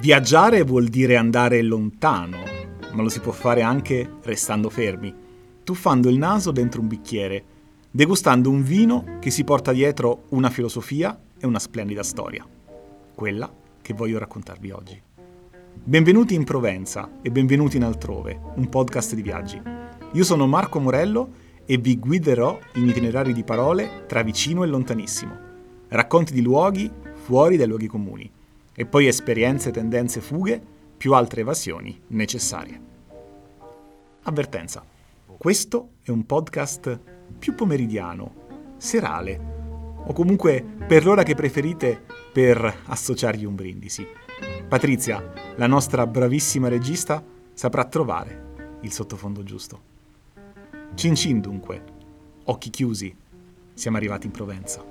Viaggiare vuol dire andare lontano, ma lo si può fare anche restando fermi, tuffando il naso dentro un bicchiere degustando un vino che si porta dietro una filosofia e una splendida storia, quella che voglio raccontarvi oggi. Benvenuti in Provenza e benvenuti in Altrove, un podcast di viaggi. Io sono Marco Morello e vi guiderò in itinerari di parole tra vicino e lontanissimo, racconti di luoghi fuori dai luoghi comuni e poi esperienze, tendenze, fughe, più altre evasioni necessarie. Avvertenza. Questo è un podcast più pomeridiano, serale, o comunque per l'ora che preferite per associargli un brindisi. Patrizia, la nostra bravissima regista, saprà trovare il sottofondo giusto. Cin cin dunque, occhi chiusi, siamo arrivati in Provenza.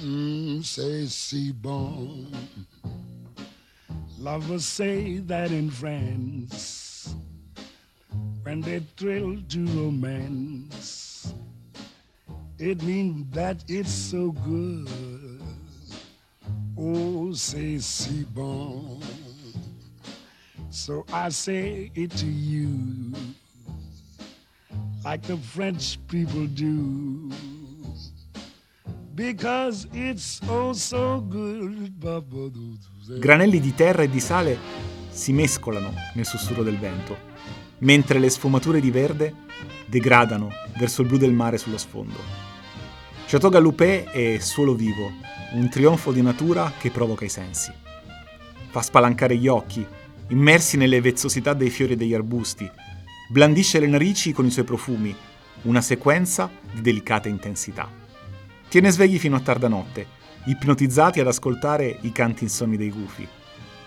Mm, say si bon. Lovers say that in France, when they thrill to romance, it means that it's so good. Oh, c'est si bon. So I say it to you, like the French people do. Because it's oh so good. Granelli di terra e di sale si mescolano nel sussurro del vento, mentre le sfumature di verde degradano verso il blu del mare sullo sfondo. Chateau Galoupé è suolo vivo, un trionfo di natura che provoca i sensi. Fa spalancare gli occhi, immersi nelle vezzosità dei fiori e degli arbusti, blandisce le narici con i suoi profumi, una sequenza di delicate intensità. Tiene svegli fino a tarda notte, ipnotizzati ad ascoltare i canti insonni dei gufi.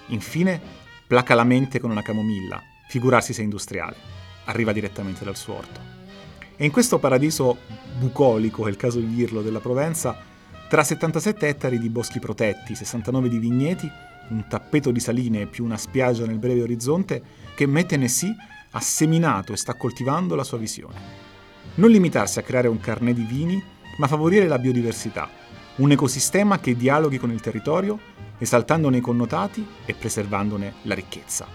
Infine, placa la mente con una camomilla, figurarsi se industriale. Arriva direttamente dal suo orto. E in questo paradiso bucolico, è il caso di dirlo, della Provenza, tra 77 ettari di boschi protetti, 69 di vigneti, un tappeto di saline più una spiaggia nel breve orizzonte, che Mettenessi ha seminato e sta coltivando la sua visione. Non limitarsi a creare un carnet di vini, ma favorire la biodiversità, un ecosistema che dialoghi con il territorio, esaltandone i connotati e preservandone la ricchezza.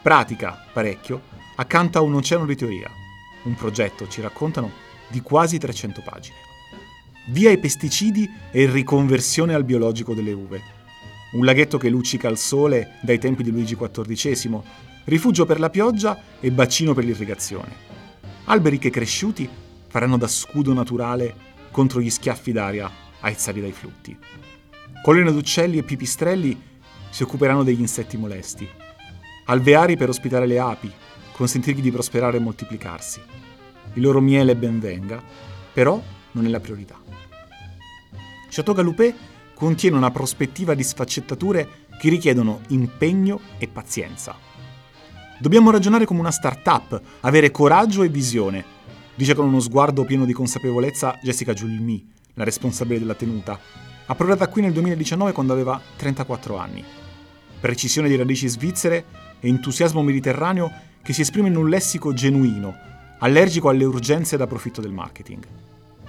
Pratica, parecchio, accanto a un oceano di teoria, un progetto, ci raccontano, di quasi 300 pagine. Via i pesticidi e riconversione al biologico delle uve. Un laghetto che luccica al sole dai tempi di Luigi XIV, rifugio per la pioggia e bacino per l'irrigazione. Alberi che cresciuti faranno da scudo naturale contro gli schiaffi d'aria aizzati dai flutti. Colline d'uccelli e pipistrelli si occuperanno degli insetti molesti. Alveari per ospitare le api, consentirgli di prosperare e moltiplicarsi. Il loro miele ben venga, però non è la priorità. Chateau Galoupé contiene una prospettiva di sfaccettature che richiedono impegno e pazienza. Dobbiamo ragionare come una start-up, avere coraggio e visione, dice con uno sguardo pieno di consapevolezza Jessica Giulmi, la responsabile della tenuta, approdata qui nel 2019 quando aveva 34 anni. Precisione di radici svizzere e entusiasmo mediterraneo che si esprime in un lessico genuino, allergico alle urgenze da profitto del marketing.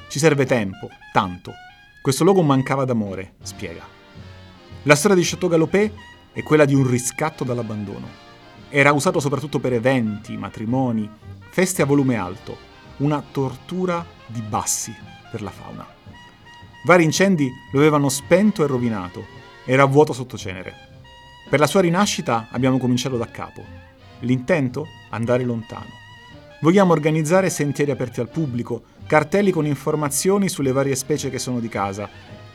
Ci serve tempo, tanto. Questo logo mancava d'amore, spiega. La storia di Chateau Galopé è quella di un riscatto dall'abbandono. Era usato soprattutto per eventi, matrimoni, feste a volume alto, una tortura di bassi per la fauna. Vari incendi lo avevano spento e rovinato, era vuoto sotto cenere. Per la sua rinascita abbiamo cominciato da capo. L'intento? Andare lontano. Vogliamo organizzare sentieri aperti al pubblico, cartelli con informazioni sulle varie specie che sono di casa,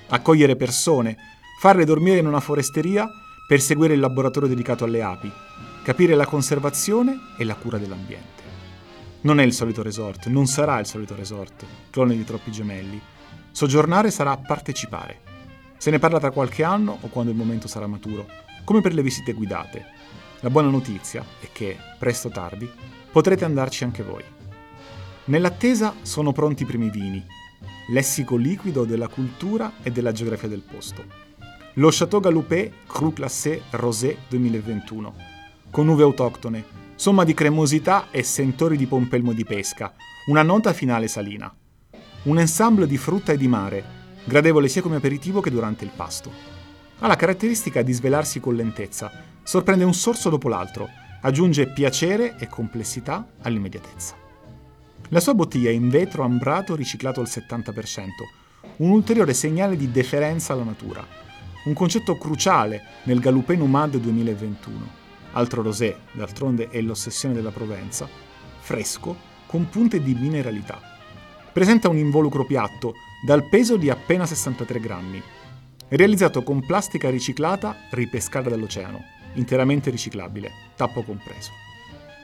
accogliere persone, farle dormire in una foresteria per seguire il laboratorio dedicato alle api, capire la conservazione e la cura dell'ambiente. Non è il solito resort, non sarà il solito resort, clone di troppi gemelli. Soggiornare sarà partecipare. Se ne parla tra qualche anno o quando il momento sarà maturo, come per le visite guidate. La buona notizia è che, presto o tardi, potrete andarci anche voi. Nell'attesa sono pronti i primi vini, lessico liquido della cultura e della geografia del posto. Lo Chateau Galoupé Cru Classé Rosé 2021, con uve autoctone, somma di cremosità e sentori di pompelmo di pesca, una nota finale salina. Un ensemble di frutta e di mare, gradevole sia come aperitivo che durante il pasto. Ha la caratteristica di svelarsi con lentezza, sorprende un sorso dopo l'altro, aggiunge piacere e complessità all'immediatezza. La sua bottiglia è in vetro ambrato riciclato al 70%, un ulteriore segnale di deferenza alla natura, un concetto cruciale nel Galupé Nomade 2021 altro rosé, d'altronde è l'ossessione della Provenza, fresco, con punte di mineralità. Presenta un involucro piatto, dal peso di appena 63 grammi. Realizzato con plastica riciclata ripescata dall'oceano, interamente riciclabile, tappo compreso.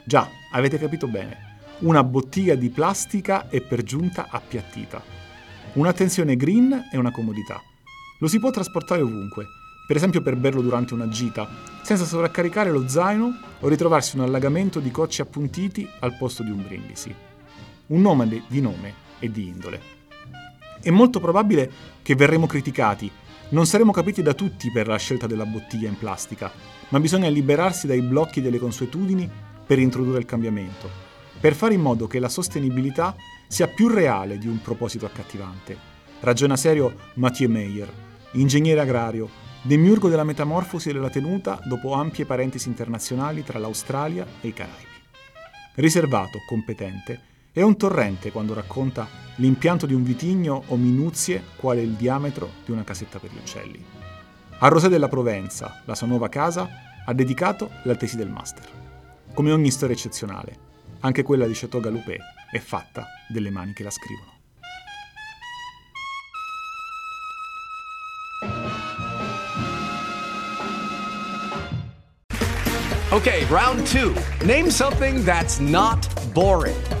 Già, avete capito bene, una bottiglia di plastica e per giunta appiattita. Un'attenzione green e una comodità. Lo si può trasportare ovunque, per esempio per berlo durante una gita, senza sovraccaricare lo zaino o ritrovarsi un allagamento di cocci appuntiti al posto di un brindisi. Un nomade di nome e di indole. È molto probabile che verremo criticati, non saremo capiti da tutti per la scelta della bottiglia in plastica, ma bisogna liberarsi dai blocchi delle consuetudini per introdurre il cambiamento, per fare in modo che la sostenibilità sia più reale di un proposito accattivante. Ragiona serio Mathieu Meyer, ingegnere agrario, demiurgo della metamorfosi e della tenuta dopo ampie parentesi internazionali tra l'Australia e i Caraibi. Riservato, competente, è un torrente quando racconta l'impianto di un vitigno o minuzie quale il diametro di una casetta per gli uccelli. A Rosé della Provenza, la sua nuova casa, ha dedicato la tesi del master. Come ogni storia eccezionale, anche quella di Chateau Galoupé è fatta delle mani che la scrivono. Okay, round two. Name something that's not boring.